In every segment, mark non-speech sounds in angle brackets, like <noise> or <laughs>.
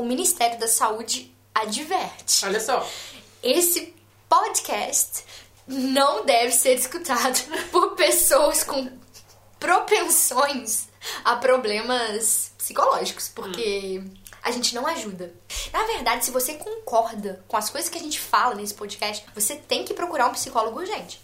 o Ministério da Saúde adverte. Olha só. Esse podcast não deve ser escutado <laughs> por pessoas com propensões a problemas psicológicos, porque a gente não ajuda. Na verdade, se você concorda com as coisas que a gente fala nesse podcast, você tem que procurar um psicólogo urgente.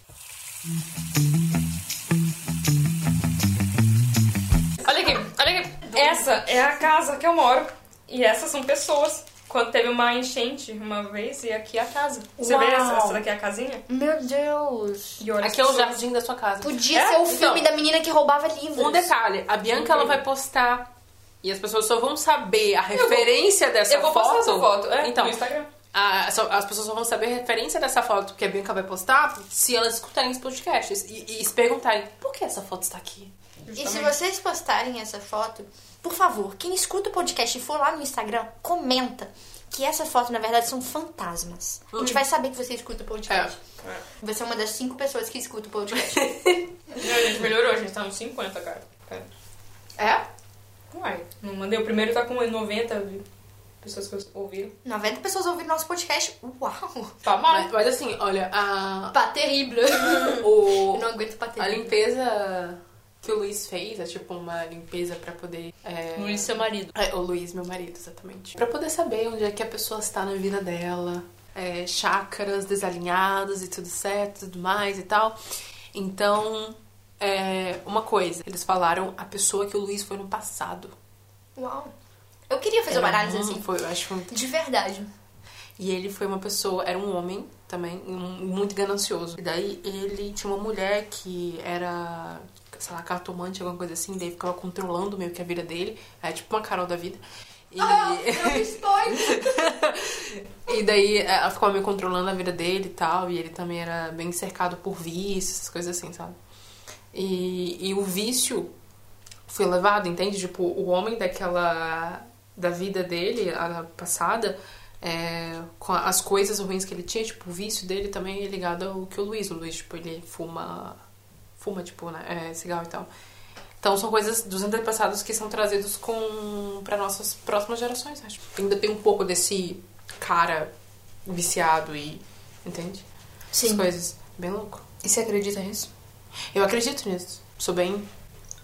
Olha aqui, olha aqui. Essa é a casa que eu moro. E essas são pessoas. Quando teve uma enchente uma vez, e aqui é a casa. Você Uau. vê essa, essa daqui é a casinha? Meu Deus! E olha Aqui é o pessoas. jardim da sua casa. Podia É? ser o filme Então, da menina que roubava livros. Um detalhe, a Bianca ela vai postar e as pessoas só vão saber a referência dessa Eu vou foto. postar essa foto, é, então, no Instagram. a- só- as pessoas só vão saber a referência dessa foto que a Bianca vai postar se elas escutarem os podcasts e, e se perguntarem por que essa foto está aqui. E se vocês postarem essa foto, por favor, quem escuta o podcast e for lá no Instagram, comenta que essa foto, na verdade, são fantasmas. A gente vai saber que você escuta o podcast. É. Você é uma das cinco pessoas que escuta o podcast. <laughs> Não, a gente melhorou, a gente tá nos 50, cara. Pera. É? Uai, não mandei. O primeiro tá com 90 pessoas que ouviram. 90 pessoas ouviram nosso podcast. Uau! Tá mal. Mas, mas assim, olha, a, Pá terrível. <laughs> o, Eu não aguento pá a terrível. limpeza que o Luiz fez é tipo uma limpeza pra poder. É, Luiz, seu marido. É, o Luiz, meu marido, exatamente. Pra poder saber onde é que a pessoa está na vida dela, é, chácaras desalinhados e tudo certo, tudo mais e tal. Então, é, uma coisa, eles falaram a pessoa que o Luiz foi no passado. Uau! Eu queria fazer uma análise assim. Foi, eu acho muito- De verdade. E ele foi uma pessoa, era um homem também, um- muito ganancioso. E daí ele tinha uma mulher que era, sei lá, cartomante, alguma coisa assim, daí ficava controlando meio que a vida dele. É tipo uma Carol da vida. E... <laughs> E daí é, ela ficou meio controlando a vida dele e tal, e ele também era bem cercado por vícios, essas coisas assim, sabe? E, e o vício foi levado, entende? Tipo, o homem daquela. da vida dele, a passada, é, com as coisas ruins que ele tinha, tipo, o vício dele também é ligado ao que o Luiz. O Luiz, tipo, ele fuma. Fuma, tipo, né? É, cigarro e tal. Então são coisas dos antepassados que são trazidos com para nossas próximas gerações, acho. Ainda tem um pouco desse cara viciado e entende? Essas Sim. coisas bem louco. E você acredita nisso? Eu acredito nisso. Sou bem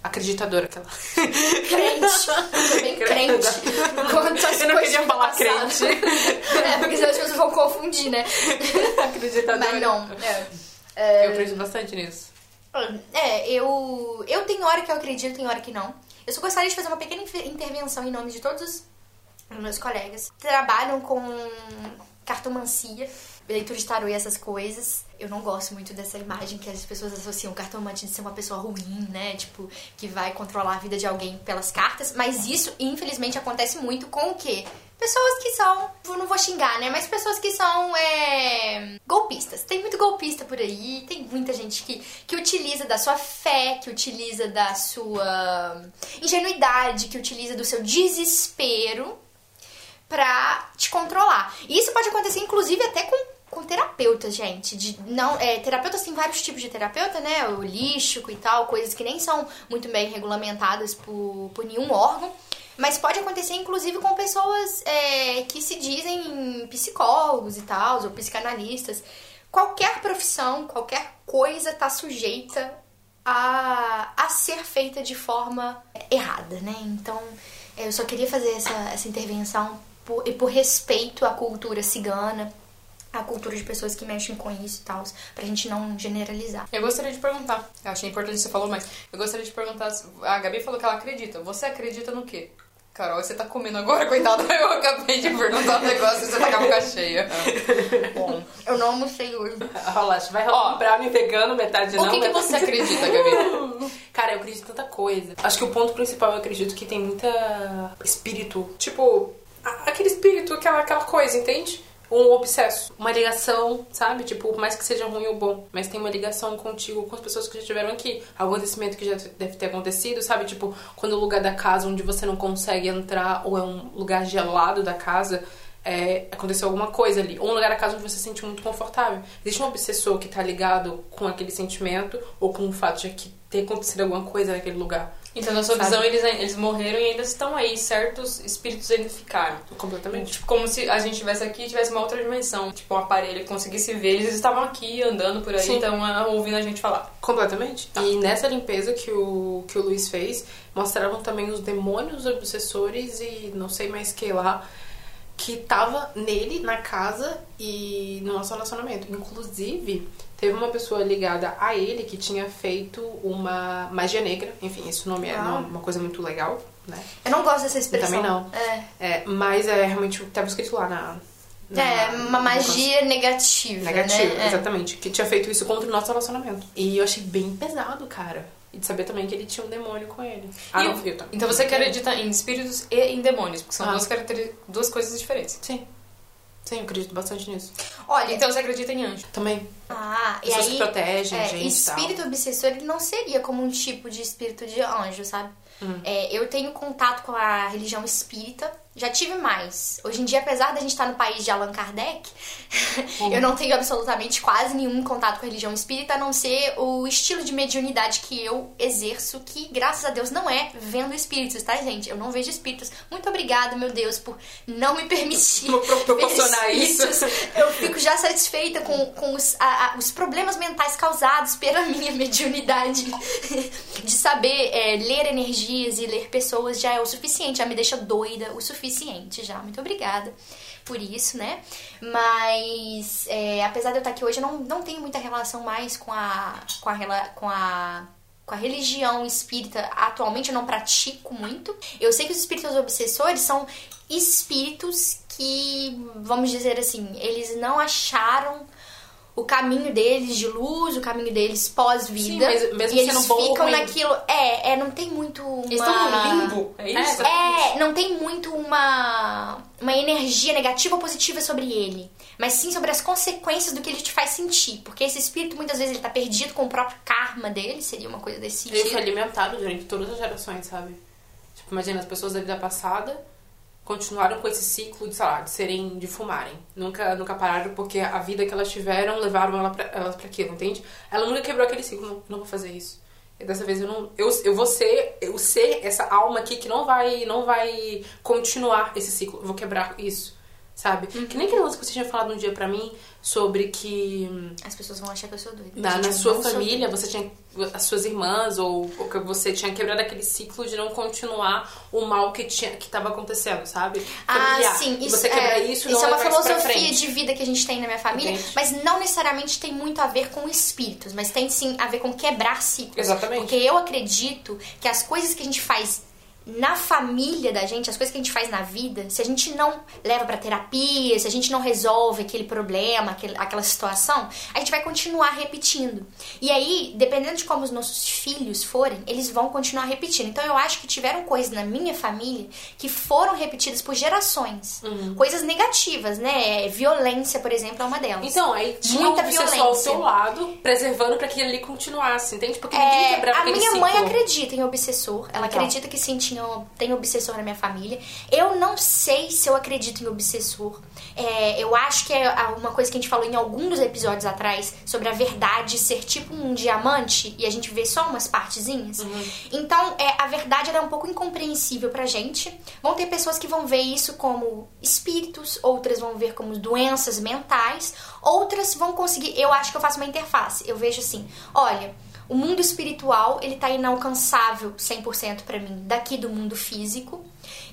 acreditadora aquela. Crente. Sou bem crente. Às Eu não queria falar crente. É, porque senão as pessoas vão confundir, né? <laughs> acreditadora. Mas não. É. Eu acredito bastante nisso. É, eu, eu tenho hora que eu acredito, tem hora que não. Eu só gostaria de fazer uma pequena intervenção em nome de todos os meus colegas que trabalham com cartomancia, leitura de tarô e essas coisas. Eu não gosto muito dessa imagem que as pessoas associam cartomante de ser uma pessoa ruim, né? Tipo, que vai controlar a vida de alguém pelas cartas. Mas isso, infelizmente, acontece muito com o quê? Pessoas que são, não vou xingar, né? Mas pessoas que são é, golpistas. Tem muito golpista por aí, tem muita gente que, que utiliza da sua fé, que utiliza da sua ingenuidade, que utiliza do seu desespero pra te controlar. E isso pode acontecer, inclusive, até com, com terapeutas, gente. De, não, é, terapeutas tem vários tipos de terapeuta, né? Holístico e tal, coisas que nem são muito bem regulamentadas por, por nenhum órgão. Mas pode acontecer, inclusive, com pessoas é, que se dizem psicólogos e tal, ou psicanalistas. Qualquer profissão, qualquer coisa tá sujeita a, a ser feita de forma errada, né? Então, eu só queria fazer essa, essa intervenção por, e por respeito à cultura cigana, à cultura de pessoas que mexem com isso e tal, pra gente não generalizar. Eu gostaria de perguntar. Eu achei importante que você falou, mas eu gostaria de perguntar. A Gabi falou que ela acredita. Você acredita no quê? Carol, você tá comendo agora, <laughs> coitada. Eu acabei de perguntar um negócio e você tá com a boca cheia. <laughs> Bom. Eu não almocei hoje. Rola, vai rolar um brownie vegano, metade não. O que, que você acredita, Gabi? <laughs> Cara, eu acredito em tanta coisa. Acho que o ponto principal eu acredito que tem muita espírito. Tipo, aquele espírito, aquela, aquela coisa, entende? Um obsesso. Uma ligação, sabe? Tipo, por mais que seja ruim ou bom. Mas tem uma ligação contigo, com as pessoas que já estiveram aqui. Algum acontecimento que já deve ter acontecido, sabe? Tipo, quando o lugar da casa onde você não consegue entrar ou é um lugar gelado da casa. é, aconteceu alguma coisa ali. Ou um lugar da casa onde você se sente muito confortável. Existe um obsessor que tá ligado com aquele sentimento ou com o fato de que ter acontecido alguma coisa naquele lugar. Então, na sua Sabe? visão, eles, eles morreram e ainda estão aí, certos espíritos ainda ficaram. Completamente. Tipo, como se a gente estivesse aqui e tivesse uma outra dimensão. Tipo, um aparelho que conseguisse ver. Eles estavam aqui, andando por aí, Sim. então ah, ouvindo a gente falar. Completamente. E nessa limpeza que o, que o Luiz fez, mostravam também os demônios obsessores e não sei mais que lá, que tava nele, na casa e no nosso relacionamento. Inclusive, teve uma pessoa ligada a ele que tinha feito uma magia negra. Enfim, esse nome é Ah. não é uma coisa muito legal, né? Eu não gosto dessa expressão. também não. É, É, mas é realmente o que tava escrito lá na. na- é uma magia negativa, Negativo, né? É. exatamente. Que tinha feito isso contra o nosso relacionamento. E eu achei bem pesado, cara. E de saber também que ele tinha um demônio com ele. Ah, E- não, eu também. Então você acredita em espíritos e em demônios, porque são Ah. duas, duas coisas diferentes. Sim. Sim, eu acredito bastante nisso. Olha, Então você acredita em anjo. Também. ah, e Pessoas aí, que protegem, é, gente e tal. espírito obsessor ele não seria como um tipo de espírito de anjo, sabe? Hum. É, eu tenho contato com a religião espírita, já tive mais. Hoje em dia, apesar da gente estar no país de Allan Kardec, Hum. <laughs> eu não tenho absolutamente quase nenhum contato com a religião espírita, a não ser o estilo de mediunidade que eu exerço, que graças a Deus não é vendo espíritos, tá, gente? Eu não vejo espíritos. Muito obrigada, meu Deus, por não me permitir Pro- pro- proporcionar isso. Eu fico já satisfeita com, com os, a- a- os problemas mentais causados pela <laughs> minha mediunidade. De saber é, ler energias e ler pessoas já é o suficiente, já me deixa doida o suficiente já. Muito obrigada por isso, né? Mas é, apesar de eu estar aqui hoje, eu não, não tenho muita relação mais com a, com a, com a com a religião espírita atualmente eu não pratico muito. Eu sei que os espíritos obsessores são espíritos que, vamos dizer assim, eles não acharam o caminho deles de luz, o caminho deles pós-vida. Sim, mas mesmo e eles bom ou ficam ruim. naquilo. É, é, não tem muito uma. Eles estão no limbo, é isso? É, não tem muito uma, uma energia negativa ou positiva sobre ele, mas sim sobre as consequências do que ele te faz sentir. Porque esse espírito muitas vezes ele tá perdido com o próprio karma dele, seria uma coisa desse Ele sentido. foi alimentado durante todas as gerações, sabe? Tipo, imagina, as pessoas da vida passada continuaram com esse ciclo de, sei lá, de serem, de fumarem. Nunca, nunca pararam porque a vida que elas tiveram levaram ela pra, elas pra aquilo, entende? Ela nunca quebrou aquele ciclo, não, não vou fazer isso. E dessa vez eu não, eu, eu vou ser, eu ser essa alma aqui que não vai, não vai continuar esse ciclo. Eu vou quebrar isso, sabe? Que nem aquele lance que você tinha falado um dia pra mim sobre que hum, As pessoas vão achar que eu sou doida. na, na sua família, você tinha as suas irmãs ou, ou que você tinha quebrado aquele ciclo de não continuar o mal que tinha que estava acontecendo, sabe? Ah, Familiar. sim, E isso, você quebra é, isso, isso não é uma isso filosofia de vida que a gente tem na minha família, Entende? mas não necessariamente tem muito a ver com espíritos, mas tem sim a ver com quebrar ciclos. Exatamente. Porque eu acredito que as coisas que a gente faz na família da gente, as coisas que a gente faz na vida, se a gente não leva pra terapia, se a gente não resolve aquele problema, aquele- aquela situação, a gente vai continuar repetindo. E aí, dependendo de como os nossos filhos forem, eles vão continuar repetindo. Então eu acho que tiveram coisas na minha família que foram repetidas por gerações. Coisas negativas, né? Violência, por exemplo, é uma delas. Então, aí tinha Muita um obsessor ao violência. seu lado, preservando pra que ele continuasse, entende? Porque ninguém É, quebrava a minha ciclo. mãe acredita em obsessor. Ela Então. acredita que sim, tinha, tem obsessor na minha família. Eu não sei se eu acredito em obsessor. É, eu acho que é uma coisa que a gente falou em algum dos episódios atrás sobre a verdade ser tipo um diamante e a gente vê só umas partezinhas. Uhum. Então, é, a verdade é um pouco incompreensível pra gente. Vão ter pessoas que vão ver isso como espíritos, outras vão ver como doenças mentais, outras vão conseguir. Eu acho que eu faço uma interface. Eu vejo assim: olha. O mundo espiritual, ele tá inalcançável 100% pra mim daqui do mundo físico.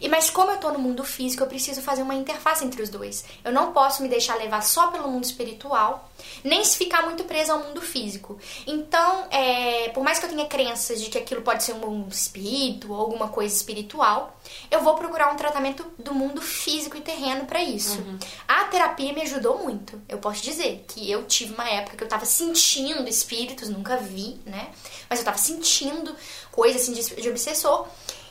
E mas como eu tô no mundo físico, eu preciso fazer uma interface entre os dois. Eu não posso me deixar levar só pelo mundo espiritual, nem se ficar muito presa ao mundo físico. Então, é, por mais que eu tenha crenças de que aquilo pode ser um espírito ou alguma coisa espiritual, eu vou procurar um tratamento do mundo físico e terreno pra isso. A terapia me ajudou muito. Eu posso dizer que eu tive uma época que eu tava sentindo espíritos, nunca vi, né? Mas eu tava sentindo coisas assim de, de obsessor.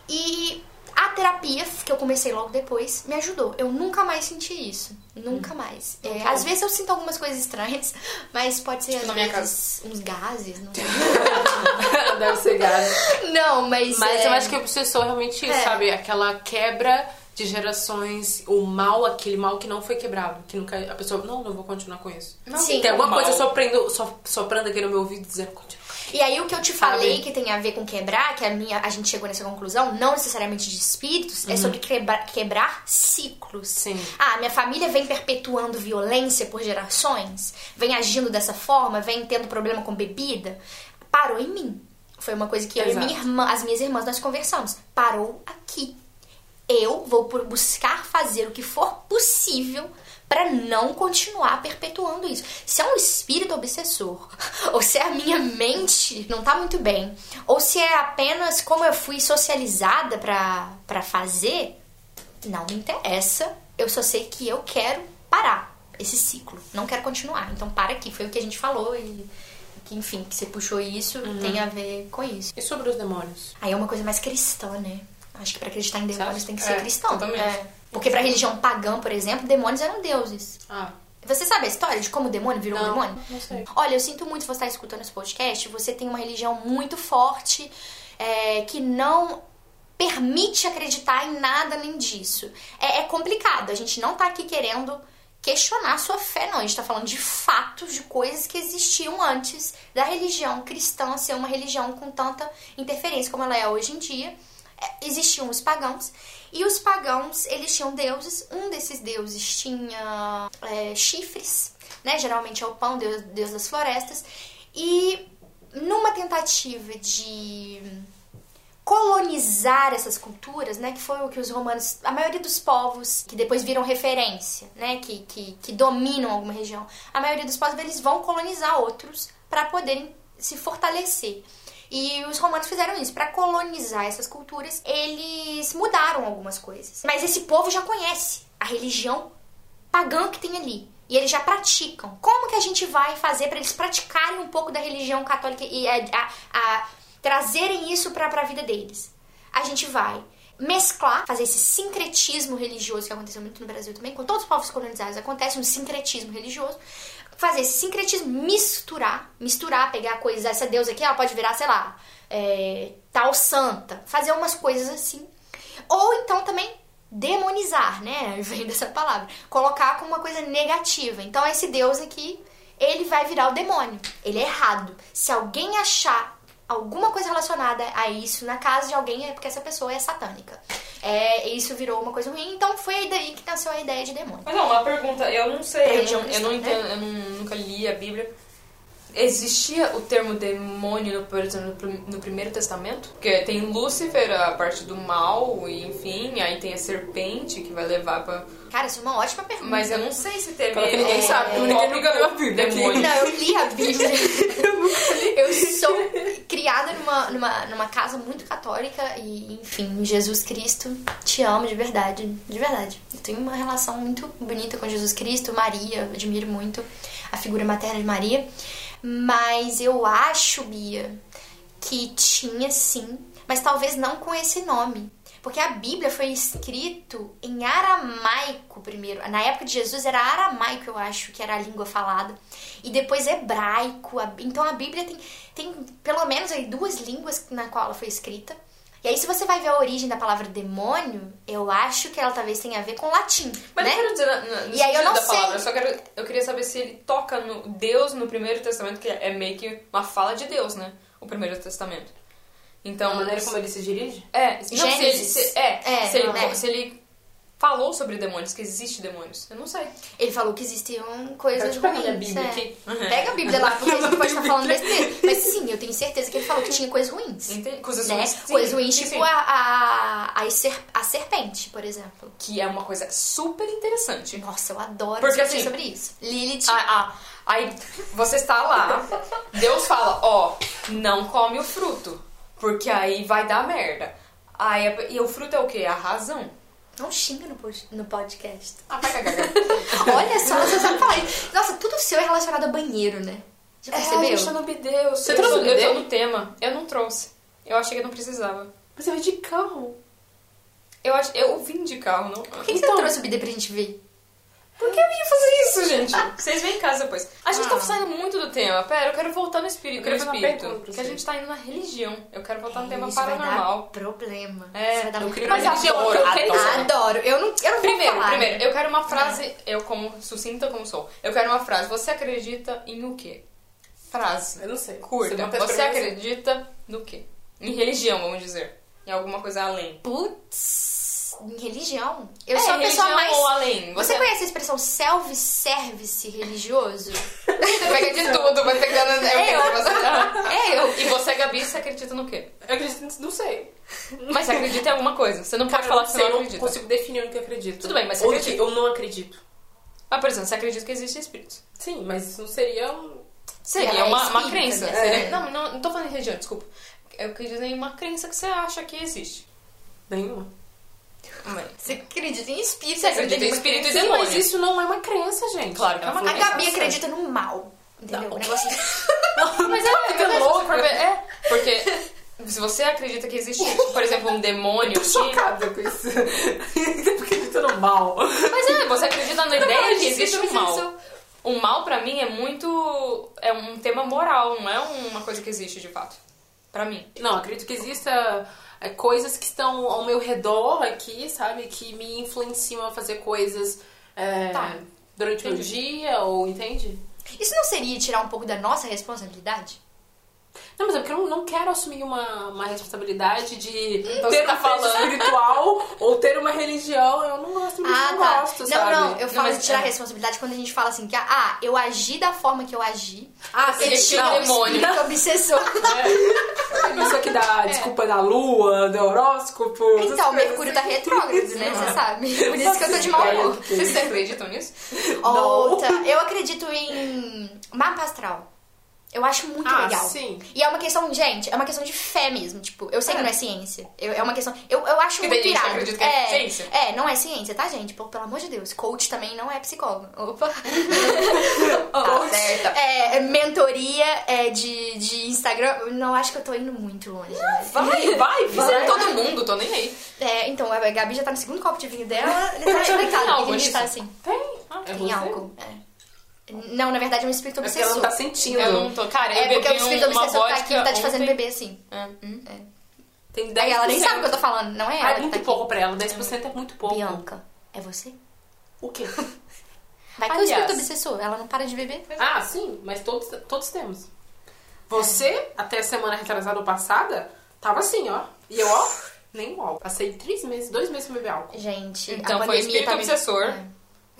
E a terapia, que eu comecei logo depois, me ajudou. Eu nunca mais senti isso. Nunca mais. É, às vezes eu sinto algumas coisas estranhas, <laughs> mas pode ser às na minha vezes uns gases, não sei. <laughs> Deve ser gado. Não, mas. Mas é, eu acho que o obsessor realmente isso, É. sabe? Aquela quebra de gerações, o mal, aquele mal que não foi quebrado. Que nunca. A pessoa, não, não vou continuar com isso. Sim. Tem alguma coisa soprando, so- soprando aqui no meu ouvido dizendo, continua. E aí o que eu te falei Sabe? que tem a ver com quebrar, que a minha a gente chegou nessa conclusão, não necessariamente de espíritos, é sobre quebrar, quebrar ciclos. Sim. Ah, minha família vem perpetuando violência por gerações, vem agindo dessa forma, vem tendo problema com bebida. Parou em mim. Foi uma coisa que eu e minha irmã, as minhas irmãs nós conversamos. Parou aqui. Eu vou por- buscar fazer o que for possível pra não continuar perpetuando isso. Se é um espírito obsessor, <laughs> ou se é a minha mente não tá muito bem, ou se é apenas como eu fui socializada pra pra fazer, não me interessa. Eu só sei que eu quero parar esse ciclo. Não quero continuar. Então para aqui. Foi o que a gente falou e que, enfim, que você puxou isso tem a ver com isso. E sobre os demônios? Aí é uma coisa mais cristã, né? Acho que pra acreditar em demônios acha? tem que ser É, cristão. totalmente. É. Porque pra religião pagã, por exemplo, demônios eram deuses. Ah, Você sabe a história de como o demônio virou um Não, demônio? não sei. Olha, eu sinto muito você estar escutando esse podcast. Você tem uma religião muito forte é, que não permite acreditar em nada além disso. É, é complicado. A gente não tá aqui querendo questionar a sua fé, não. A gente tá falando de fatos, de coisas que existiam antes da religião cristã ser uma religião com tanta interferência como ela é hoje em dia. Existiam os pagãos e os pagãos eles tinham deuses. Um desses deuses tinha é, chifres né? Geralmente é o pão deus, deus das florestas. E numa tentativa de colonizar essas culturas, né, que foi o que os romanos, a maioria dos povos que depois viram referência, né, que, que, que dominam alguma região, a maioria dos povos eles vão colonizar outros para poderem se fortalecer. E os romanos fizeram isso. Para colonizar essas culturas, eles mudaram algumas coisas. Mas esse povo já conhece a religião pagã que tem ali. E eles já praticam. Como que a gente vai fazer para eles praticarem um pouco da religião católica e a, a- a trazerem isso para a vida deles? A gente vai mesclar, fazer esse sincretismo religioso que aconteceu muito no Brasil também, com todos os povos colonizados acontece um sincretismo religioso. Fazer esse sincretismo, misturar, misturar, pegar coisas, essa deusa aqui, ela pode virar, sei lá, é, tal santa, fazer umas coisas assim. Ou então também demonizar, né? <laughs> Vem dessa palavra. Colocar como uma coisa negativa. Então esse Deus aqui, ele vai virar o demônio. Ele é errado. Se alguém achar alguma coisa relacionada a isso na casa de alguém, é porque essa pessoa é satânica. É, isso virou uma coisa ruim. Então foi daí que nasceu a ideia de demônio. Mas não, uma pergunta, eu não sei, eu, não, eu não né? entendo, eu não- nunca li a Bíblia. Existia o termo demônio, no, por exemplo, no prim- no Primeiro Testamento? Porque tem Lúcifer, a parte do mal, e enfim, aí tem a serpente que vai levar pra. Cara, isso é uma ótima pergunta. Mas eu não sei se teve. Que ninguém é, sabe, o ninguém tópico nunca leu a Bíblia aqui. demônio. Não, eu li a Bíblia. <laughs> eu sou criada numa, numa, numa casa muito católica e, enfim, Jesus Cristo te amo de verdade. De verdade. Eu tenho uma relação muito bonita com Jesus Cristo, Maria, admiro muito a figura materna de Maria. Mas eu acho, Bia, que tinha sim, mas talvez não com esse nome. Porque a Bíblia foi escrito em aramaico primeiro. Na época de Jesus era aramaico, eu acho, que era a língua falada. E depois hebraico. Então a Bíblia tem, tem pelo menos aí duas línguas na qual ela foi escrita. E aí, se você vai ver a origem da palavra demônio, eu acho que ela talvez tenha a ver com latim, Mas né? eu quero dizer, na, na, no E aí eu não da sei. palavra, eu só quero. Eu queria saber se ele toca no Deus no Primeiro Testamento, que é meio que uma fala de Deus, né? O Primeiro Testamento. Então. a maneira como ele se dirige? É, não, se ele, se, é, É, se, ele, não, é. se ele falou sobre demônios, que existe demônios. Eu não sei. Ele falou que existiam coisas ruins. minha Bíblia é. aqui. Pega a Bíblia lá, porque a gente <laughs> pode estar falando besteira. Mas sim, eu tenho certeza que ele falou que tinha coisas ruins. Entendi. Coisas Né? ruins. sim, coisas ruins, sim, tipo sim. A, a, a, ser- a serpente, por exemplo. Que é uma coisa super interessante. Nossa, eu adoro Porque, assim, sobre isso. Lilith. Ah, ah, aí você está lá, Deus fala, ó, não come o fruto, porque aí vai dar merda. Aí, a- e o fruto é o quê? A razão. Não xinga no, pod- no podcast. Ah. <laughs> Olha só, você sabe falar isso. Nossa, tudo seu é relacionado a banheiro, né? Já É, a percebeu? gente tá no bidê. Você eu trouxe tô- o bidê? Eu tô no tema. Eu não trouxe. Eu achei que eu não precisava. Você vai de carro. Eu, ach... eu vim de carro, não... Por que, que Então. você trouxe o bidê pra gente ver? Por que eu ia fazer isso, gente? <laughs> Vocês vêm em casa depois. A gente Ah. tá saindo muito do tema. Pera, eu quero voltar no espírito. Eu queria no fazer uma espírito pergunta pra que você. a gente tá indo na religião. Eu quero voltar no tema Isso vai paranormal. dar problema. É, Isso vai dar eu queria. Mas eu- adoro, eu quero- adoro. Adoro. Eu não, eu não Primeiro, vou falar. primeiro, eu quero uma frase, eu como sucinta como sou. Eu quero uma frase. Você acredita em o quê? Frase. Eu não sei. Curta. Você, não Você acredita no quê? Em religião, vamos dizer. Em alguma coisa além. Putz, em religião. Eu É, sou a pessoa mais. ou além. Você Você- conhece a expressão self-service religioso? <laughs> Você pega de tudo, vai pegando. É eu. Você... é eu. E você, Gabi, você acredita no quê? Eu acredito, não sei. Mas você acredita em alguma coisa. Você não pode falar eu que você eu não não acredita. consigo definir no que eu acredito. Tudo bem, mas você Ou acredita. que eu não acredito. Mas, por exemplo, você acredita que existem espíritos. Sim, mas isso não seria um... Seria É, uma, uma espírita, crença. né? Seria- É. Não, não, não tô falando em religião, desculpa. Eu queria dizer em uma crença que você acha que existe. Nenhuma. Mas- Você acredita em espírito? Você acredita em espírito e demônio. mas isso não é uma crença, gente. Claro que é uma Ela A Gabi que é acredita no mal. Entendeu? Não. O negócio <laughs> Mas é, Fica é, louca. <laughs> é, porque se você acredita que existe, por exemplo, um demônio Tô que... chocada com isso. <laughs> Eu acredito no mal. Mas é, você acredita na ideia que existe um mal. isso- O mal, pra mim, é muito... É um tema moral, não é uma coisa que existe, de fato. Pra mim. Não, acredito que exista é, coisas que estão ao meu redor aqui, sabe? Que me influenciam a fazer coisas é, Tá. durante o dia, ou entende? Isso não seria tirar um pouco da nossa responsabilidade? Não, mas é porque eu não, não quero assumir uma, uma responsabilidade de Então ter tá uma fé falando. espiritual ou ter uma religião. Eu não gosto disso, Ah, não tá. gosto, não, sabe? não, eu Não, falo mas de tirar é. a responsabilidade quando a gente fala assim, que ah, eu agi da forma que eu agi. Ah, sim, tinha não, um demônio. <laughs> obsessor. A pessoa que dá desculpa da lua, do horóscopo. Então, Mercúrio assim. tá retrógrado, né? Você sabe. Por isso que eu tô de mau humor. Vocês acreditam nisso? Outra. Eu acredito em mapa astral. Eu acho muito Ah, legal. sim. E é uma questão, gente, é uma questão de fé mesmo. Tipo, eu sei que não é ciência. Eu- é uma questão. Eu, eu acho Porque muito gente que irado. acredita que é ciência. É, não é ciência, tá, gente? Pô, pelo amor de Deus. Coach também não é psicólogo. Opa. <laughs> Tá certa. É, mentoria é, de, de Instagram. Não, acho que eu tô indo muito longe. né? Vai, vai, Vai. todo mundo, tô nem aí. É, então, a Gabi já tá no segundo copo de vinho dela. Tá explicado. Tem álcool tá assim. Tem. Ah, É Tem álcool. É. Não, na verdade é um espírito É porque ela obsessor. não tá sentindo. Eu não tô. Cara, eu É porque o bebi espírito uma obsessor tá aqui e tá te fazendo ontem. beber assim. É. Hum, é. Tem 10%. Aí ela nem sabe o que eu tô falando, não é ela Ah, é que muito tá aqui. pouco pra ela. 10% é muito pouco. Bianca, é você? O quê? Vai que é o espírito obsessor, ela não para de beber. Ah, sim, mas todos, todos temos. Você, até a semana retrasada ou passada, tava assim, ó. E eu, ó, nem o álcool. Passei três meses, dois meses sem beber álcool. Gente, Então a foi o espírito tá obsessor É.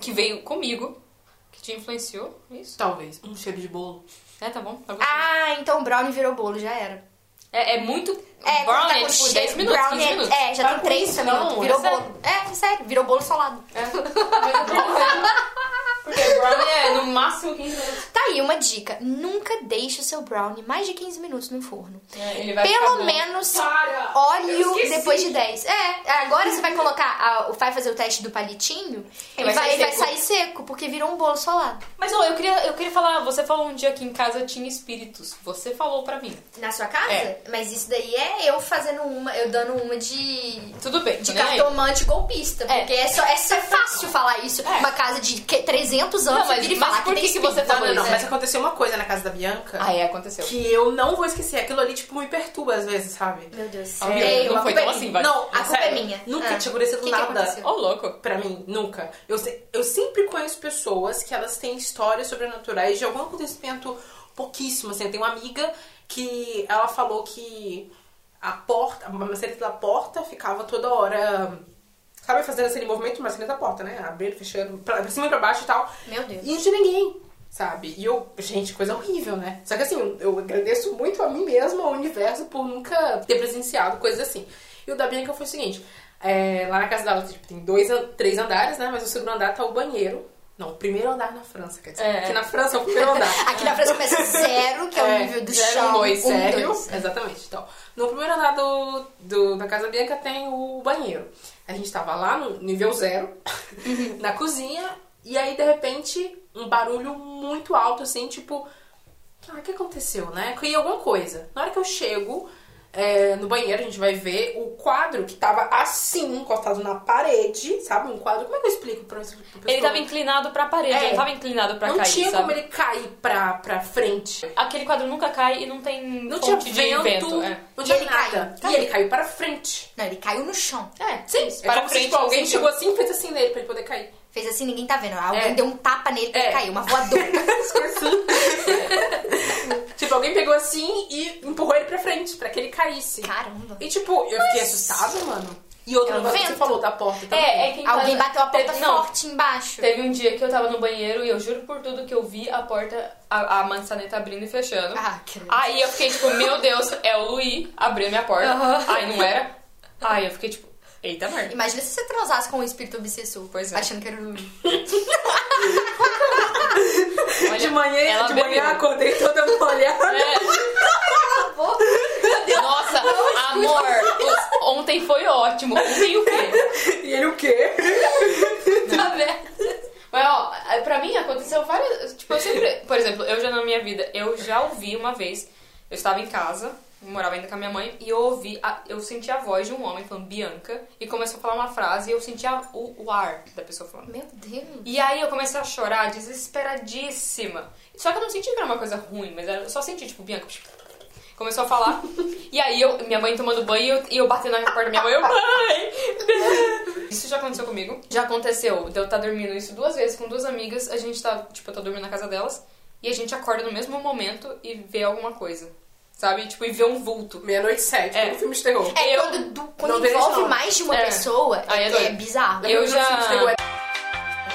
que veio comigo, que te influenciou. Isso. Talvez. Um cheiro de bolo. É, tá bom. Tá bom. Ah, então o brownie virou bolo, já era. É, é muito. É, quando brownie tá é tipo cheiro- 10 minutos, brownie 15 é- minutos. É, já Para tem com 30 isso, minutos. não, virou é sério. bolo. É, sério, virou bolo solado. <laughs> Porque brownie é no máximo 15 minutos. Tá aí uma dica. Nunca deixe o seu brownie mais de 15 minutos no forno. É, ele vai Pelo menos Para! óleo depois de 10. É, agora você vai colocar, a- vai fazer o teste do palitinho E vai vai, sair vai seco. sair seco, porque virou um bolo solado. Mas ó, eu queria, eu queria falar, você falou um dia que em casa tinha espíritos. Você falou pra mim. Na sua casa? É. Mas isso daí é eu fazendo uma, eu dando uma de. Tudo bem, De aí. cartomante golpista. É. Porque é, só, é só fácil falar isso. É. Uma casa de que- 300 anos Não, vira e mas por que, que tem que você espírito. Não, não, não. Mas aconteceu uma coisa na casa da Bianca Ah, é, aconteceu. que eu não vou esquecer. Aquilo ali, tipo, me perturba às vezes, sabe? Meu Deus. Ei, não a foi culpa tão é assim, minha. vai. Não, A culpa é minha. Nunca Ah. tinha acontecido Que que nada. Ô, louco. Pra mim, nunca. Eu, eu sempre conheço pessoas que elas têm histórias sobrenaturais de algum acontecimento pouquíssimo. Assim, eu tenho uma amiga que ela falou que a porta, a maçaneta da porta ficava toda hora. Sabe, fazendo aquele movimento de da porta, né? Abrindo, fechando, pra, cima e pra baixo e tal. Meu Deus. E não tinha ninguém, sabe? E eu, gente, coisa horrível, né? Só que assim, eu, agradeço muito a mim mesma, ao universo, por nunca ter presenciado coisas assim. E o da Bianca foi o seguinte: é, lá na casa dela tipo, tem dois, três andares, né? Mas o segundo andar tá o banheiro. Não, o primeiro andar na França, quer dizer. É. Aqui na França é o primeiro andar. <laughs> Aqui na França começa <laughs> zero, que é, o nível do zero, chão. dois, um, Sério? dois. Exatamente. Então, no primeiro andar do, do- da Casa Bianca tem o banheiro. A gente tava lá no nível zero, na cozinha, e aí, de repente, um barulho muito alto, assim, tipo... Ah, o que aconteceu, né? E alguma coisa. Na hora que eu chego é, no banheiro, a gente vai ver o quadro que tava assim, encostado na parede, sabe? Um quadro... Como é que eu explico pra, pessoa? Ele tava inclinado pra parede, É. ele não tava inclinado pra Não cair, tinha sabe? como ele cair pra, pra frente. Aquele quadro nunca cai e não tem Não tinha fonte vento, de vento. É. não E tinha ele nada. caiu. E ele caiu para frente. Não, ele caiu no chão. É, Sim, é Para como se frente, tipo, alguém chegou assim e fez assim nele pra ele poder cair. Fez assim, ninguém tá vendo. Alguém É. deu um tapa nele pra É. ele cair, uma voadora. <laughs> tipo, alguém pegou assim e empurrou ele pra frente, pra que ele caísse. Caramba. E tipo, eu fiquei assustada, mano. E outro É um negócio que você falou da porta também. É, é que em Alguém casa- bateu a porta teve- não, forte embaixo. Teve um dia que eu tava no banheiro e eu juro por tudo que eu vi a porta, a, a maçaneta abrindo e fechando. Ah, credo. Aí eu fiquei tipo, meu Deus, é o Luiz, abriu minha porta. Aí não era. Aí eu fiquei tipo, eita merda. Imagina se você transasse com um espírito obsessor. Pois é. Achando que era <laughs> o. Olha, De manhã, ela de manhã acordei toda molhada. É. Nossa, amor, os- ontem foi ótimo. Ontem o quê? <laughs> E ele o quê? <laughs> Tá vendo? Mas, ó, pra mim aconteceu várias. Tipo, eu sempre. Por exemplo, eu já na minha vida, eu já ouvi uma vez. Eu estava em casa, morava ainda com a minha mãe, e eu ouvi. a- eu senti a voz de um homem falando Bianca, e começou a falar uma frase, e eu senti a- o, o ar da pessoa falando. Meu Deus. E aí eu comecei a chorar, desesperadíssima. Só que eu não senti que era uma coisa ruim, mas eu só senti, tipo, Bianca. Começou a falar. E aí eu, minha mãe tomando banho e eu, e eu batendo na porta da minha mãe, eu, mãe! <laughs> Isso já aconteceu comigo. Já aconteceu de eu estar dormindo isso duas vezes com duas amigas. A gente tá, tipo, eu tô dormindo na casa delas. E a gente acorda no mesmo momento e vê alguma coisa. Sabe? Tipo, e vê um vulto. Meia-noite e sete, É. um filme de terror. É, Eu- quando, du- quando envolve não. mais de uma É. pessoa, Aí é é, bizarro. Eu de já- é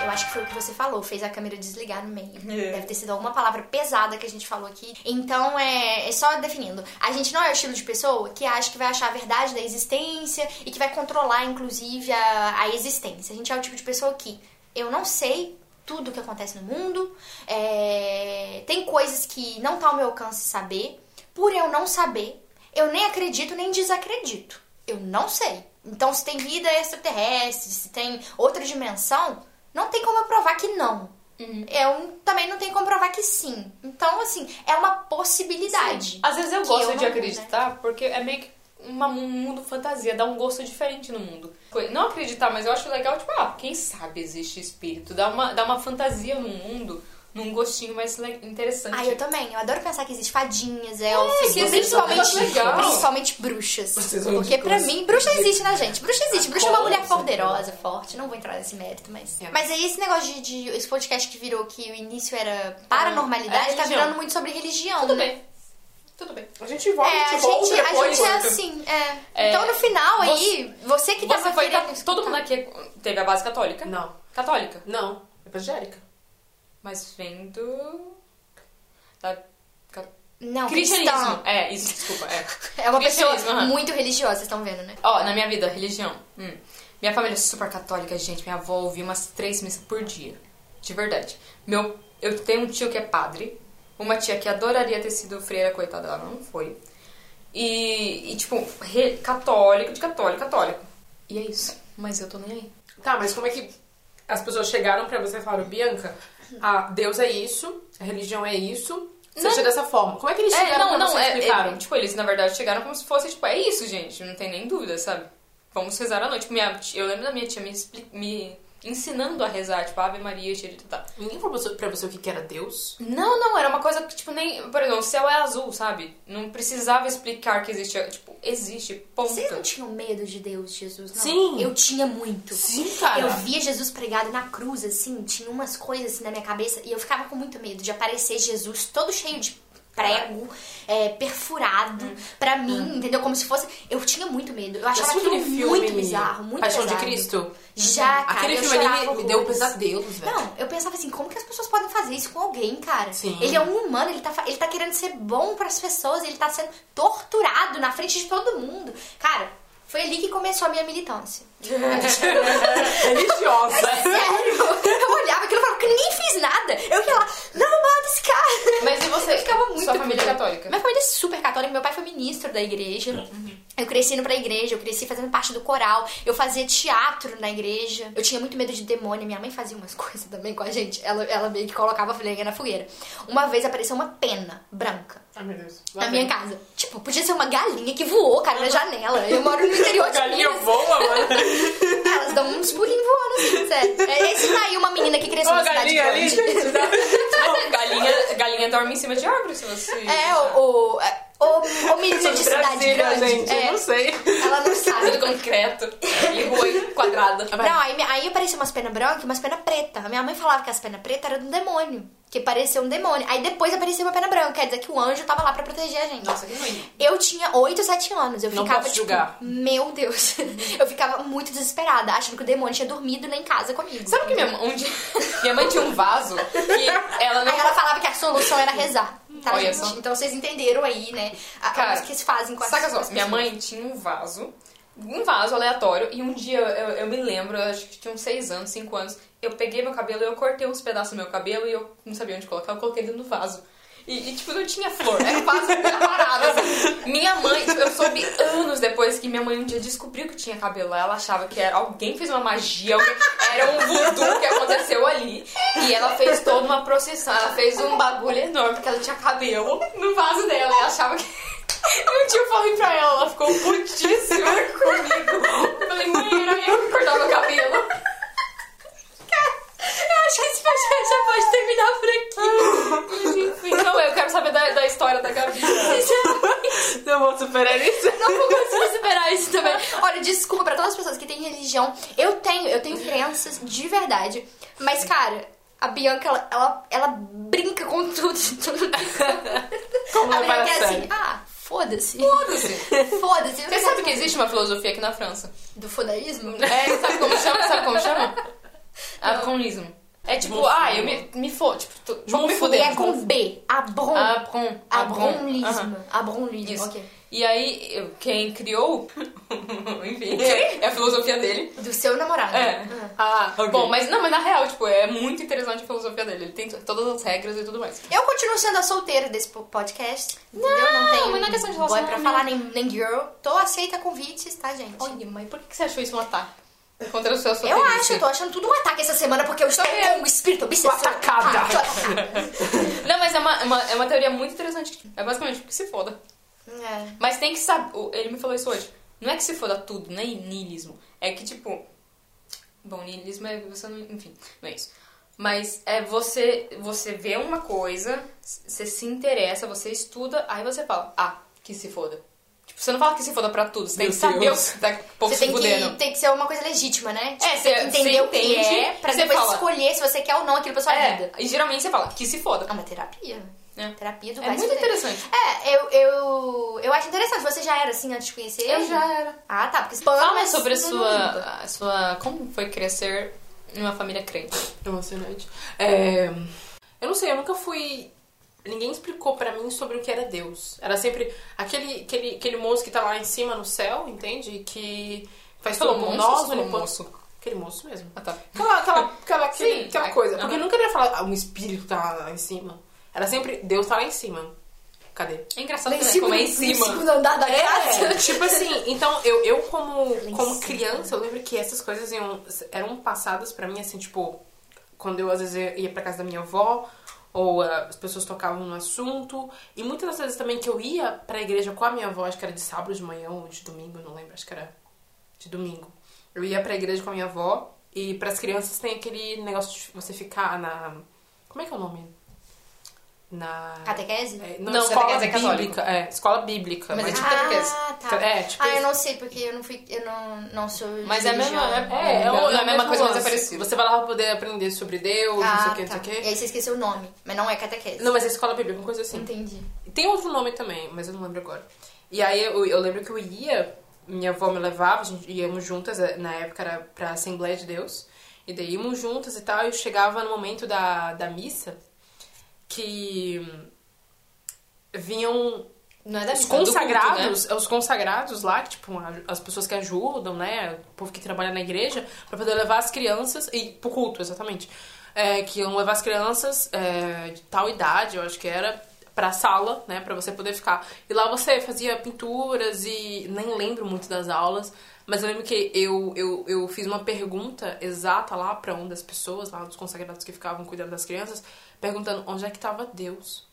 Eu acho que foi o que você falou, fez a câmera desligar no meio. É. Deve ter sido alguma palavra pesada que a gente falou aqui. Então, é, é só definindo. A gente não é o estilo de pessoa que acha que vai achar a verdade da existência e que vai controlar, inclusive, a, a existência. A gente é o tipo de pessoa que eu não sei tudo o que acontece no mundo, é, tem coisas que não tá ao meu alcance saber. Por eu não saber, eu nem acredito nem desacredito. Eu não sei. Então, se tem vida extraterrestre, se tem outra dimensão, não tem como eu provar que não. Eu também não tenho como provar que sim. Então, assim, é uma possibilidade. Às vezes eu gosto eu de não- né? acreditar, porque é meio que uma- um mundo fantasia, dá um gosto diferente no mundo. Não acreditar, mas eu acho legal, tipo, ah, quem sabe existe espírito. Dá uma, dá uma fantasia no mundo, num gostinho mais interessante. Ah, eu também. Eu adoro pensar que existe fadinhas, elfos, que principalmente, legal. principalmente bruxas. Porque pra mim, bruxa existe na gente. Bruxa existe. Bruxa é uma mulher poderosa, forte. Não vou entrar nesse mérito, mas. É. Mas aí esse negócio de, de. Esse podcast que virou que o início era paranormalidade, É tá virando muito sobre religião. Tudo né? bem. Tudo bem. A gente volta, É, a a gente volta gente, a depois. gente é assim. É. É, então no final aí, você que Você tava foi. querendo. ca- Todo mundo aqui teve a base católica? Não, Católica. não. Evangélica. Mas vem do. Da. Não, Cristianismo. cristão. É, isso, desculpa. É. É uma pessoa aham. muito religiosa, vocês estão vendo, né? Ó, na minha vida, religião. Hum. Minha família é super católica, gente. Minha avó ouvia umas três missas por dia. De verdade. Meu, eu tenho um tio que é padre. Uma tia que adoraria ter sido freira, coitada, ela não foi. E, e tipo, re- católico, de católico, católico. E é isso. Mas eu tô nem aí. Tá, mas como é que as pessoas chegaram pra você e falaram, Bianca, ah, Deus é isso, a religião é isso, seja dessa forma. Como é que eles É, chegaram não, pra não, você é, explicaram? é, tipo, eles na verdade chegaram como se fosse, tipo, é isso, gente, não tem nem dúvida, sabe? Vamos rezar à noite. Tipo, minha, eu lembro da minha tia me, me ensinando a rezar, tipo, Ave Maria, Tiritutá. Ninguém falou pra você o que que era Deus? Não, não, era uma coisa que, tipo, nem. Por exemplo, o céu é azul, sabe? Não precisava explicar que existia. Tipo, existe, ponto. Vocês não tinham medo de Deus, Jesus? Não. Sim. Eu tinha muito. Sim, cara. Eu via Jesus pregado na cruz, assim, tinha umas coisas assim na minha cabeça e eu ficava com muito medo de aparecer Jesus todo cheio de prego, é, perfurado Hum. pra mim, entendeu? Como se fosse. Eu tinha muito medo. Eu achava aquilo filme muito bizarro, muito Paixão pesado. de Cristo? Já, cara. Aquele filme ali me, me deu pesadelos, velho. Não, eu pensava assim, como que as pessoas podem fazer isso com alguém, cara? Sim. Ele é um humano, ele tá, ele tá querendo ser bom pras pessoas, ele tá sendo torturado na frente de todo mundo. Cara, foi ali que começou a minha militância. Religiosa. Sério? Eu olhava aquilo e falava que ninguém fez nada. Eu ia lá, não, mata esse cara. Mas e você? Eu ficava muito Sua família é católica? Minha família é super católica. Meu pai foi ministro da igreja. Eu cresci indo pra igreja, eu cresci fazendo parte do coral. Eu fazia teatro na igreja. Eu tinha muito medo de demônio. Minha mãe fazia umas <laughs> coisas também com a gente. Ela, ela meio que colocava a lenha na fogueira. Uma vez apareceu uma pena branca Ai, meu Deus. na minha casa. Tipo, podia ser uma galinha que voou, cara, na janela. Eu moro no interior de Galinha Minas. voa, mano. <laughs> <laughs> Elas dão uns pulinhos voando, assim, sério. É, Esse tá aí uma menina que cresceu Ó, na a cidade galinha ali, grande. dá- <laughs> galinha, galinha dorme em cima de árvore se você. É, o, o- é, Ô menina de cidade Brasília, grande. gente, eu é, não sei. ela não sabe. Tudo concreto. E rua quadrada. Não, aí, aí apareceu umas penas brancas e umas penas pretas. A minha mãe falava que as penas pretas eram do demônio. Que parecia um demônio. Aí depois apareceu uma pena branca. Quer dizer que o anjo tava lá pra proteger a gente. Nossa, que ruim. Eu tinha 8, 7 anos. Eu Não ficava, posso tipo, julgar. meu Deus. <laughs> eu ficava muito desesperada, achando que o demônio tinha dormido lá em casa comigo. Sabe que minha mãe, um dia, minha mãe tinha um vaso que <laughs> ela não. Aí ela falava que a solução era rezar. Tá, Olha gente? só. Então vocês entenderam aí, né? A, Cara, que se fazem com as, Saca só, minha mãe tinha um vaso, um vaso aleatório, e um dia eu, eu me lembro, eu acho que tinha uns 6 anos, 5 anos, eu peguei meu cabelo, eu cortei uns pedaços do meu cabelo e eu não sabia onde colocar, eu coloquei dentro do vaso. E, e, tipo, não tinha flor, era um vaso parado, assim. Minha mãe, eu soube anos depois que minha mãe um dia descobriu que tinha cabelo ela achava que era, alguém fez uma magia, era um voodoo que aconteceu ali. E ela fez toda uma procissão, ela fez um bagulho enorme, porque ela tinha cabelo no vaso dela e achava que. Um dia eu falei pra ela, ela ficou putíssima comigo. Eu falei, mãe, era eu que cortava meu cabelo. Podcast já pode terminar por aqui. Mas enfim, não, eu quero saber da, da história da Gabi. Não vou superar isso. Não vou conseguir superar isso também. Olha, desculpa pra todas as pessoas que têm religião. Eu tenho, eu tenho crenças de verdade. Mas, cara, a Bianca, ela, ela, ela brinca com tudo. <laughs> Como a a Bianca é assim, ah, foda-se. Foda-se. Foda-se. Você sabe que existe uma filosofia aqui na França? Do fodaísmo? É, sabe como chama? Sabe como chama? <laughs> Abronismo. É tipo, ah, eu me, me for, tipo, tô, Vou me E fuder. é com B. Abron. Abron. Abronlismo. Aham. Abronlismo, Isso. ok. E aí, quem criou, <laughs> enfim, é a filosofia dele. Do seu namorado. É. Ah. Ah, ok. Bom, mas não, mas na real, tipo, é muito interessante a filosofia dele. Ele tem todas as regras e tudo mais. Eu continuo sendo a solteira desse po- podcast. Entendeu? Não, tenho mas não é questão de boy pra falar, nem, nem girl. Tô aceita convites, tá, gente? Olha, mãe, por que que você achou isso um ataque? Contra o seu Eu acho, eu tô achando tudo um ataque essa semana porque eu estou com o espírito atacada. Ah, tô atacada. <laughs> Não, mas é uma, é uma, é uma teoria muito interessante. É basicamente que se foda. É. Mas tem que saber. Ele me falou isso hoje. Não é que se foda tudo, não é niilismo. É que, tipo. Bom, niilismo é você não. Enfim, não é isso. Mas é você, você vê uma coisa, você se interessa, você estuda, aí você fala, ah, que se foda. Tipo, você não fala que se foda pra tudo, você tem Meu que saber Deus. o que tá pouco Você se tem fudendo. que, tem que ser uma coisa legítima, né? Tipo, É, você tem você- que entender você o que entende, é pra você depois fala. escolher se você quer ou não aquilo pra sua É, vida. e geralmente você fala, que se foda. É uma terapia. É. Terapia do É muito fuder. interessante. É, eu, eu, eu acho interessante. Você já era assim antes de conhecer ele? era. Ah, tá. Porque Fala sobre a sua, a sua. Como foi crescer numa família crente? Emocionante. É, eu não sei, eu nunca fui. Ninguém explicou pra mim sobre o que era Deus. Era sempre aquele, aquele, aquele moço que tá lá em cima no céu, entende? Que faz Falou tudo por monstro ou nós, moço? Aquele moço mesmo. Ah, tá. Aquela, aquela, aquela, aquele- Sim, aquela a- coisa. Porque aham. nunca ia falar, ah, um espírito tá lá em cima. Era sempre, Deus tá lá em cima. Cadê? É engraçado Lá em né? cima, como é em cima. segundo andar da casa. É, <laughs> tipo assim, então eu, eu como, em como cima. criança, eu lembro que essas coisas iam, eram passadas pra mim, assim, tipo, quando eu às vezes ia pra casa da minha avó, ou ah, as pessoas tocavam no assunto, e muitas das vezes também que eu ia pra igreja com a minha avó, acho que era de sábado de manhã ou de domingo, não lembro, acho que era de domingo. Eu ia pra igreja com a minha avó, e pras crianças tem aquele negócio de você ficar na. Como é que é o nome? Na. Catequese? É, não, Não, escola catequese é bíblica. É, escola bíblica. Mas é mas- tipo catequese. Ah, tá. É, tipo ah, eu não sei, porque eu não fui. Eu não, não sou. Mas é a mesma- é- É, Não, o- não é a mesma coisa, mas é parecido. Você vai lá pra poder aprender sobre Deus, não sei Ah, o que, não sei tá. o que. E aí você esqueceu o nome, mas não é catequese. Não, mas é escola bíblica, uma coisa assim. Entendi. Tem outro nome também, mas eu não lembro agora. E aí eu, eu lembro que eu ia, minha avó me levava, a gente íamos juntas, eh, na época era pra Assembleia de Deus. E daí íamos juntas e tal, e eu chegava no momento da, da missa que vinham Não é da os é do culto, consagrados, os consagrados lá, que, tipo, as pessoas que ajudam, né? O povo que trabalha na igreja, pra poder levar as crianças. E pro culto, exatamente. É, que iam levar as crianças é, de tal idade, eu acho que era, pra sala, né? Pra você poder ficar. E lá você fazia pinturas e nem lembro muito das aulas. Mas eu lembro que eu, eu, eu fiz uma pergunta exata lá pra uma das pessoas, lá dos consagrados que ficavam cuidando das crianças, perguntando onde é que tava Deus.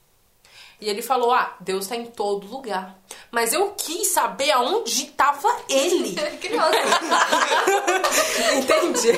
E ele falou: Ah, Deus tá em todo lugar. Mas eu quis saber aonde tava ele. <laughs> <laughs> Entende?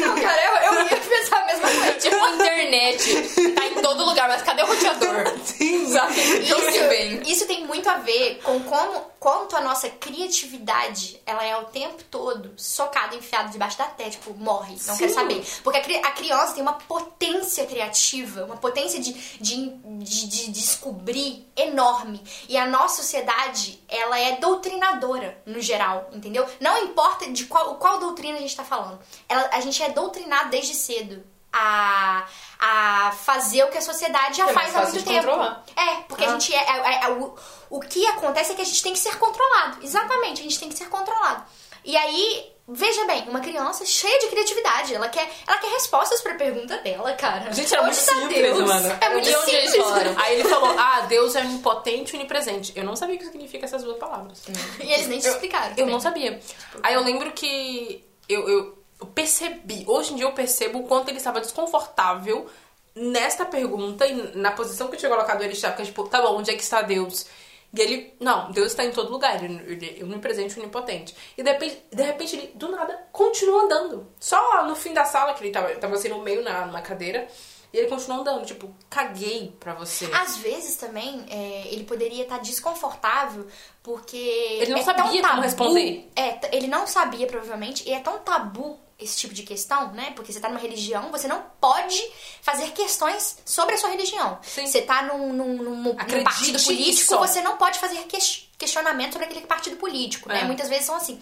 não, cara, eu, eu ia pensar a mesma coisa. Tipo, a <laughs> internet tá em todo lugar, mas cadê o roteador? <laughs> Sim. Sabe? Isso, isso tem muito a ver com como, quanto a nossa criatividade, ela é o tempo todo socada, enfiada debaixo da terra, tipo, morre, não Sim. quer saber. Porque a, a criança tem uma potência criativa, uma potência de, de, de, de descobrir enorme. E a nossa sociedade, ela é doutrinadora, no geral, entendeu? Não importa de qual, qual doutrina a gente tá falando. Ela, a gente é doutrinado desde cedo a, a fazer o que a sociedade já É faz há muito tempo. controlar. É, porque a Ah. gente é, é- é- o, o que acontece é que a gente tem que ser controlado. Exatamente, a gente tem que ser controlado. E aí, veja bem, uma criança cheia de criatividade, ela quer, ela quer respostas pra pergunta dela, cara. Gente, era Onde muito tá simples, Deus? mano. É muito E onde eles simples. falaram? Aí ele falou, ah, Deus é onipotente e onipresente. Eu não sabia o que significa essas duas palavras. E eles nem te explicaram. Eu também. não sabia. Aí eu lembro que eu, eu eu percebi, hoje em dia eu percebo o quanto ele estava desconfortável nesta pergunta e na posição que eu tinha colocado ele estava, tipo, tá bom, onde é que está Deus? E ele, não, Deus está em todo lugar, ele, é onipresente onipotente. E de repente, de repente ele, do nada, continua andando. Só no fim da sala, que ele tava, tava assim no meio, na, numa cadeira, e ele continuou andando, tipo, caguei pra você. Às vezes também é, ele poderia estar desconfortável porque. Ele não é tão sabia como tabu- responder. É, ele não sabia, provavelmente, e é tão tabu esse tipo de questão, né? Porque você tá numa religião, você não pode fazer questões sobre a sua religião. Sim. Você tá num, num, num- num partido político, você não pode fazer ques- questionamento sobre aquele partido político, né? É. Muitas vezes são assim.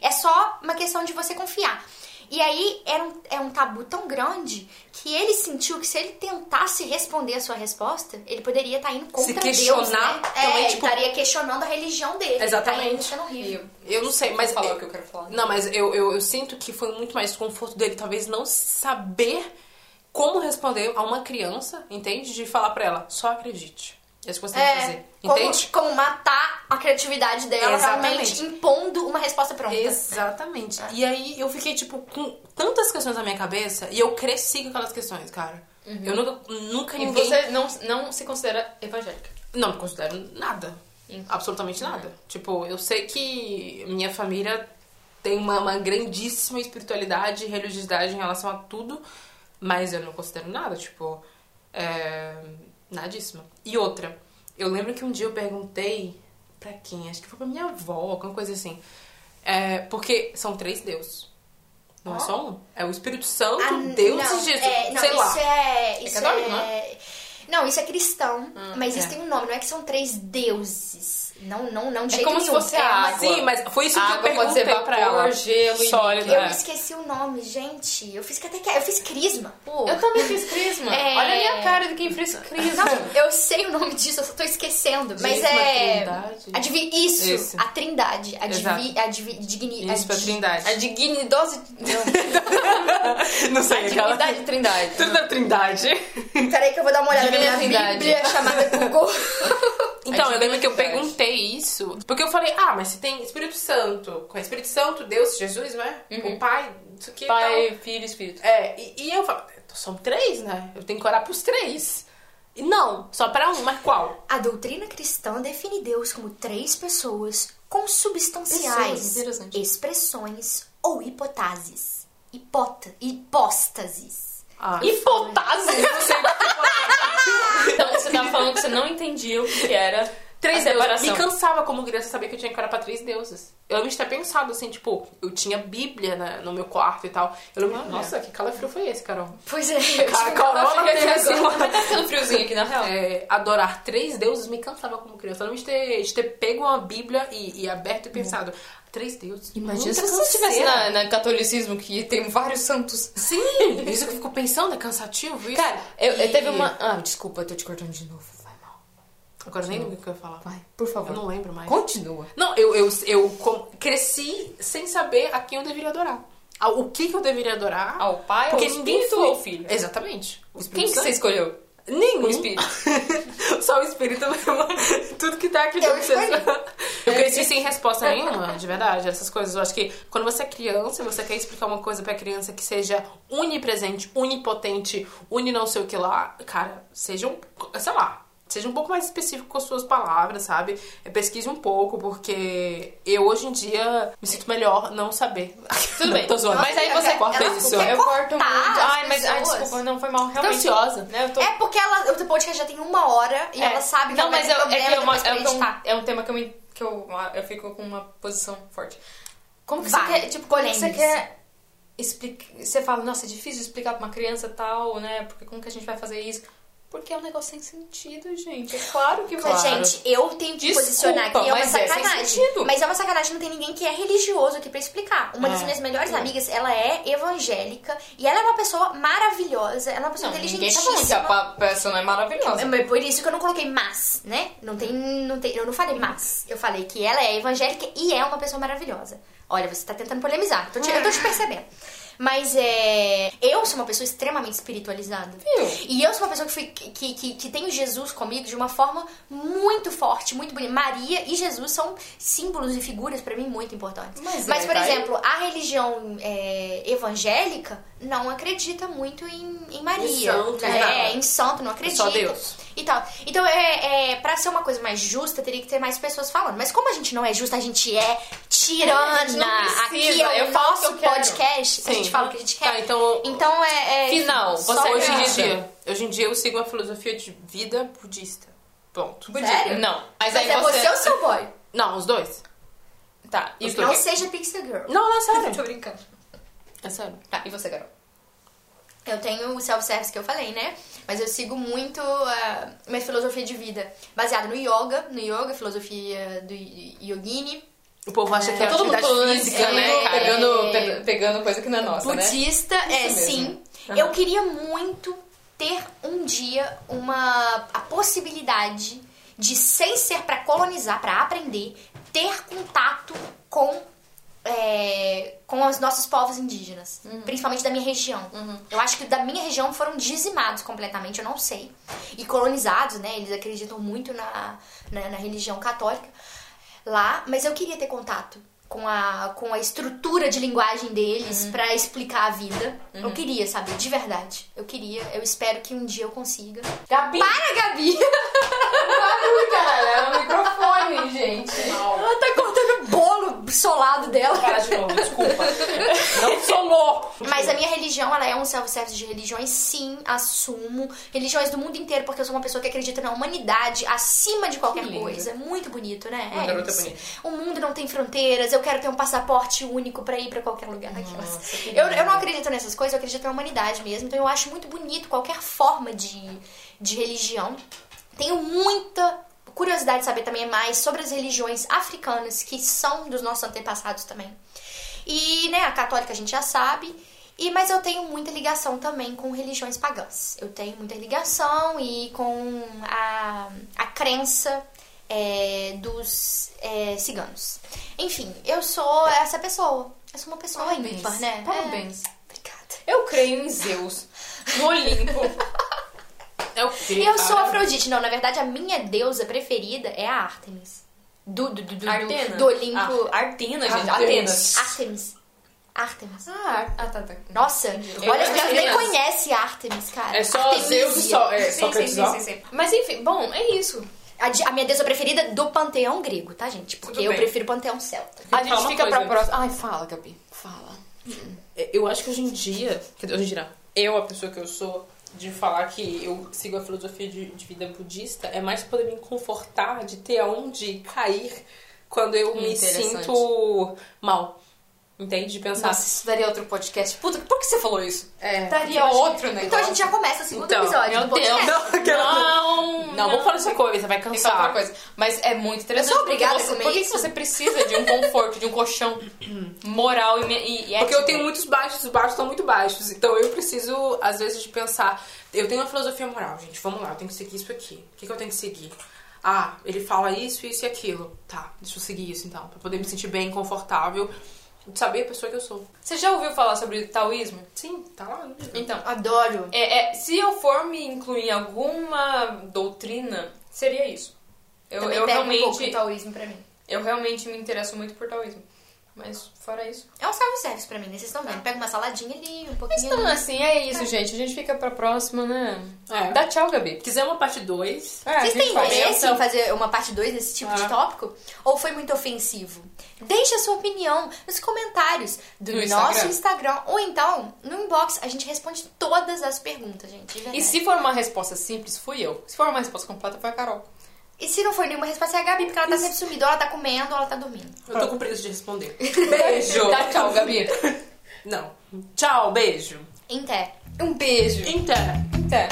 É só uma questão de você confiar. E aí era um, é um tabu tão grande que ele sentiu que se ele tentasse responder a sua resposta, ele poderia estar indo contra Deus, questionar né? também, é, tipo- ele estaria questionando a religião dele. Exatamente. Ele tá horrível. Eu não sei, mas. falar o que eu quero falar. Não, mas eu, eu, eu sinto que foi muito mais desconforto dele, talvez não saber como responder a uma criança, entende? De falar pra ela, só acredite. É você tem que É, fazer. como, Entende? como matar a criatividade dela, Exatamente. realmente impondo uma resposta pronta. Exatamente. E aí eu fiquei, tipo, com tantas questões na minha cabeça e eu cresci com aquelas questões, cara. Eu nunca, nunca E ninguém. você não, não se considera evangélica. Não me considero nada. Absolutamente nada. Tipo, eu sei que minha família tem uma, uma grandíssima espiritualidade e religiosidade em relação a tudo, mas eu não considero nada, tipo, é, nadíssima. E outra, eu lembro que um dia eu perguntei pra quem? Acho que foi pra minha avó, alguma coisa assim. É, porque são três deuses. Não é só um. É o Espírito Santo, Ah, Deus não, e Jesus. é, não, sei isso lá. É, isso católico, não é... Não, isso é cristão, mas isso é. tem um nome, não é que são três deuses. Não, não, não de É como se nenhum. fosse é a água. Sim, mas foi isso que Água eu perguntei pra vapor, ela. gelo Sólido, Eu é. esqueci o nome, gente. Eu fiz catequese, eu fiz crisma. Pô. Eu também fiz crisma. É. Olha a minha cara de quem fez crisma. Não, eu sei o nome disso, eu só tô esquecendo. Mas Dízima é. Trindade. A divi... Isso, Esse. a trindade. A, divi... a divi... digni... Isso, pra di- Trindade. A dignidose... <laughs> Não. Não A sei, aquela... dignidade trindade. Tudo da Trindade. Peraí que eu vou dar uma olhada na minha Trindade. Bíblia chamada Google. <laughs> Então, eu lembro que eu perguntei isso, porque eu falei, ah, mas se tem Espírito Santo, com Espírito Santo, Deus, Jesus, não é? O Pai, isso aqui e Pai, filho e espírito. tal. É, e, e eu falo, são três, né? Eu tenho que orar pros três. E não, só pra um, mas qual? A doutrina cristã define Deus como três pessoas com Pessoas, substanciais interessante. expressões ou hipóteses. Hipota... Hipóstases. Ah, Hipotase. então, você tava falando que você não entendia o que era Três deuses. Me cansava como criança saber que eu tinha que orar pra três deuses. Eu lembro de ter pensado assim, tipo, eu tinha Bíblia né, no meu quarto e tal. Eu lembro, Olha. nossa, que calafrio foi esse, Carol? Pois é. <laughs> eu Cara, teve assim. Mas tá ficando friozinho aqui, na real. É, adorar três deuses me cansava como criança. Eu lembro de ter, de ter pego uma Bíblia e, e aberto e pensado, três deuses. Imagina se você estivesse na, na catolicismo, que tem vários santos. Sim, isso que eu fico pensando, é cansativo isso. Cara, eu, eu E- teve uma... Ah, desculpa, eu tô te cortando de novo. Agora nem lembro o que eu ia falar. Vai, por favor. Eu não lembro mais. Continua. Não, eu, eu, eu cresci sem saber a quem eu deveria adorar. O que, que eu deveria adorar. Ao pai, porque ao ninguém espírito foi- ou ao filho? Exatamente. Quem que você escolheu? Nenhum. O espírito. <laughs> Só o espírito mesmo. <laughs> Tudo que tá aqui Eu. <laughs> Eu cresci sem resposta nenhuma, de verdade, essas coisas. Eu acho que quando você é criança e você quer explicar uma coisa pra criança que seja unipresente, unipotente, uni não sei o que lá, cara, seja um. sei lá. Seja um pouco mais específico com as suas palavras, sabe? É, pesquise um pouco, porque eu hoje em dia me sinto melhor não saber. <laughs> Tudo Não, bem. Tô zoando. Mas aí Ela- você ela corta isso. quer Eu corto muito. Ai, mas ai, desculpa, não foi mal. Tô Realmente. ansiosa. Né, tô... É porque ela, o podcast já tem uma hora e É. ela sabe que não, ela mas eu, problema é que uma, é, um, é um tema que eu, me, que eu, eu fico com uma posição forte. Como que Vai, você quer, tipo, como que você quer explicar, você fala, nossa, é difícil explicar pra uma criança tal, né, porque como que a gente vai fazer isso? Porque é um negócio sem sentido, gente, é claro que vai. Mas, gente, eu tenho que Desculpa, posicionar aqui, é uma mas é sacanagem. sentido. mas é uma sacanagem, não tem ninguém que é religioso aqui pra explicar. Uma das É. minhas melhores amigas, ela é evangélica e ela é uma pessoa maravilhosa, ela é uma pessoa Não, ninguém tá falando que a pessoa não é maravilhosa. É, mas por isso que eu não coloquei mas, né? Não tem, não tem, eu não falei mas. Eu falei que ela é evangélica e é uma pessoa maravilhosa. Olha, você tá tentando polemizar. Tô te- eu tô te percebendo. Mas é. Eu sou uma pessoa extremamente espiritualizada. Viu? E eu sou uma pessoa que, fui, que, que, que tem Jesus comigo de uma forma muito forte, muito bonita. Maria e Jesus são símbolos e figuras pra mim muito importantes. Mas Mas, é, por tá aí. exemplo, a religião é, evangélica não acredita muito em, em Maria. Em santo, é, nada. em santo, não acredita. só Deus. E tal. Então, é, é, pra ser uma coisa mais justa, teria que ter mais pessoas falando. Mas como a gente não é justa, a gente é tirana. A gente Aqui é eu o o nosso eu podcast. A Sim. gente fala o que a gente quer. Tá, então- Então, é... é Final, você Hoje em dia, hoje em dia eu sigo uma filosofia de vida budista. Pronto. Sério? Não. Mas Mas aí é você... você ou seu boy? Não, os dois. Tá, e. Não seja Pixel Girl. Não, não, é <laughs> Tô sério. brincando. É sério. Tá, e você, Carol? Eu tenho o self-service que eu falei, né? Mas eu sigo muito a minha filosofia de vida. Baseada no yoga. No yoga, filosofia do yogini. O povo acha que é Todo mundo falando física, né, né? cara? Pegando, pega- pegando coisa que não é nossa, né? budista, é sim. Aham. Eu queria muito ter um dia uma a possibilidade de sem ser pra colonizar, pra aprender, ter contato com é, com os nossos povos indígenas, Uhum. principalmente da minha região. Eu acho que da minha região foram dizimados completamente, eu não sei. E colonizados, né? Eles acreditam muito na, na, na religião católica lá, mas eu queria ter contato com a, com a estrutura de linguagem deles pra explicar a vida. Eu queria saber, de verdade. Eu queria, eu espero que um dia eu consiga. Gabi! Para, Gabi! Barulho, cara! É o microfone, gente. Ela tá bolo solado dela. Para de novo, desculpa. Não solou. Mas a minha religião, ela é um self-service de religiões, sim, assumo. Religiões do mundo inteiro, porque eu sou uma pessoa que acredita na humanidade acima de qualquer coisa. É muito bonito, né? Uma é garota isso. bonita. O mundo não tem fronteiras, eu quero ter um passaporte único pra ir pra qualquer lugar. Nossa, Eu, eu não acredito nessas coisas, eu acredito na humanidade mesmo. Então eu acho muito bonito qualquer forma de, de religião. Tenho muita curiosidade de saber também mais sobre as religiões africanas, que são dos nossos antepassados também. E, né, a católica a gente já sabe. E, mas eu tenho muita ligação também com religiões pagãs. Eu tenho muita ligação e com a, a crença é, dos é, ciganos. Enfim, eu sou essa pessoa. Eu sou uma pessoa Parabéns. ímpar, né? Parabéns. É. Obrigada. Eu creio em Zeus, no Olimpo. <laughs> É o quê? Eu sou? Afrodite. Não, na verdade, a minha deusa preferida é a Artemis. Do, do, do, do, Artena? do Olimpo. Ah, Artena, gente. Artemis. Atenas. Artemis. Artemis. Ah, ah, tá, tá. Nossa, Eu olha, as pessoas nem conhecem Artemis, cara. É só Artemisia. Zeus e só. É, Sim, só sim, sim, sim, sim. Mas enfim, bom, é isso. A, de- a minha deusa preferida do panteão grego, tá, gente? Porque Tudo eu bem. prefiro o panteão celta. A gente uma fica coisa. pra próxima. Ai, fala, Gabi. Fala. Eu acho que hoje em dia, quer dizer, hoje em dia, eu, a pessoa que eu sou, de falar que eu sigo a filosofia de, de vida budista, é mais poder me confortar de ter aonde cair quando eu me Interessante. sinto mal. Entende? De pensar. Nossa, isso daria outro podcast. Puta, por que você falou isso? é. Daria outro negócio. Então a gente já começa o segundo Então, episódio Meu. Deus. Não, Não, Não, vamos falar dessa coisa, vai cansar. outra coisa. Mas é muito interessante. Eu sou obrigada porque a você, comer Por isso? você precisa de um conforto, de um colchão moral e, e, e Porque eu tenho muitos baixos, os baixos estão muito baixos. Então eu preciso, às vezes, de pensar. Eu tenho uma filosofia moral, gente. Vamos lá, eu tenho que seguir isso aqui. O que, que eu tenho que seguir? Ah, ele fala isso, isso e aquilo. Tá, deixa eu seguir isso então. Pra poder me sentir bem, confortável. De saber a pessoa que eu sou. Você já ouviu falar sobre taoísmo? Sim, tá lá no livro. Então, Adoro. é, é, se eu for me incluir em alguma doutrina, seria isso. Eu, Também eu pega um pouco realmente, taoísmo pra mim. eu realmente me interesso muito por taoísmo. Mas fora isso. É um self-service pra mim, né? Vocês estão vendo. Pega uma saladinha ali, um pouquinho Então, ali. assim, é isso, gente. A gente fica pra próxima, né? É. Dá tchau, Gabi. Quiser uma parte 2, É, a Vocês gente têm interesse Então- em fazer uma parte 2 desse tipo de Ah. tópico? Ou foi muito ofensivo? Deixe a sua opinião nos comentários do No nosso Instagram. Instagram. Ou então, no inbox, a gente responde todas as perguntas, gente. de. E se for uma resposta simples, fui eu. Se for uma resposta completa, foi a Carol. E se não for nenhuma resposta, é a Gabi, porque ela tá sempre sumida. Ela tá comendo, ou ela tá dormindo. eu tô com preguiça de responder. <laughs> Beijo! Dá tchau, Gabi. Não. Tchau, beijo. Em té. Um beijo. Então. Até.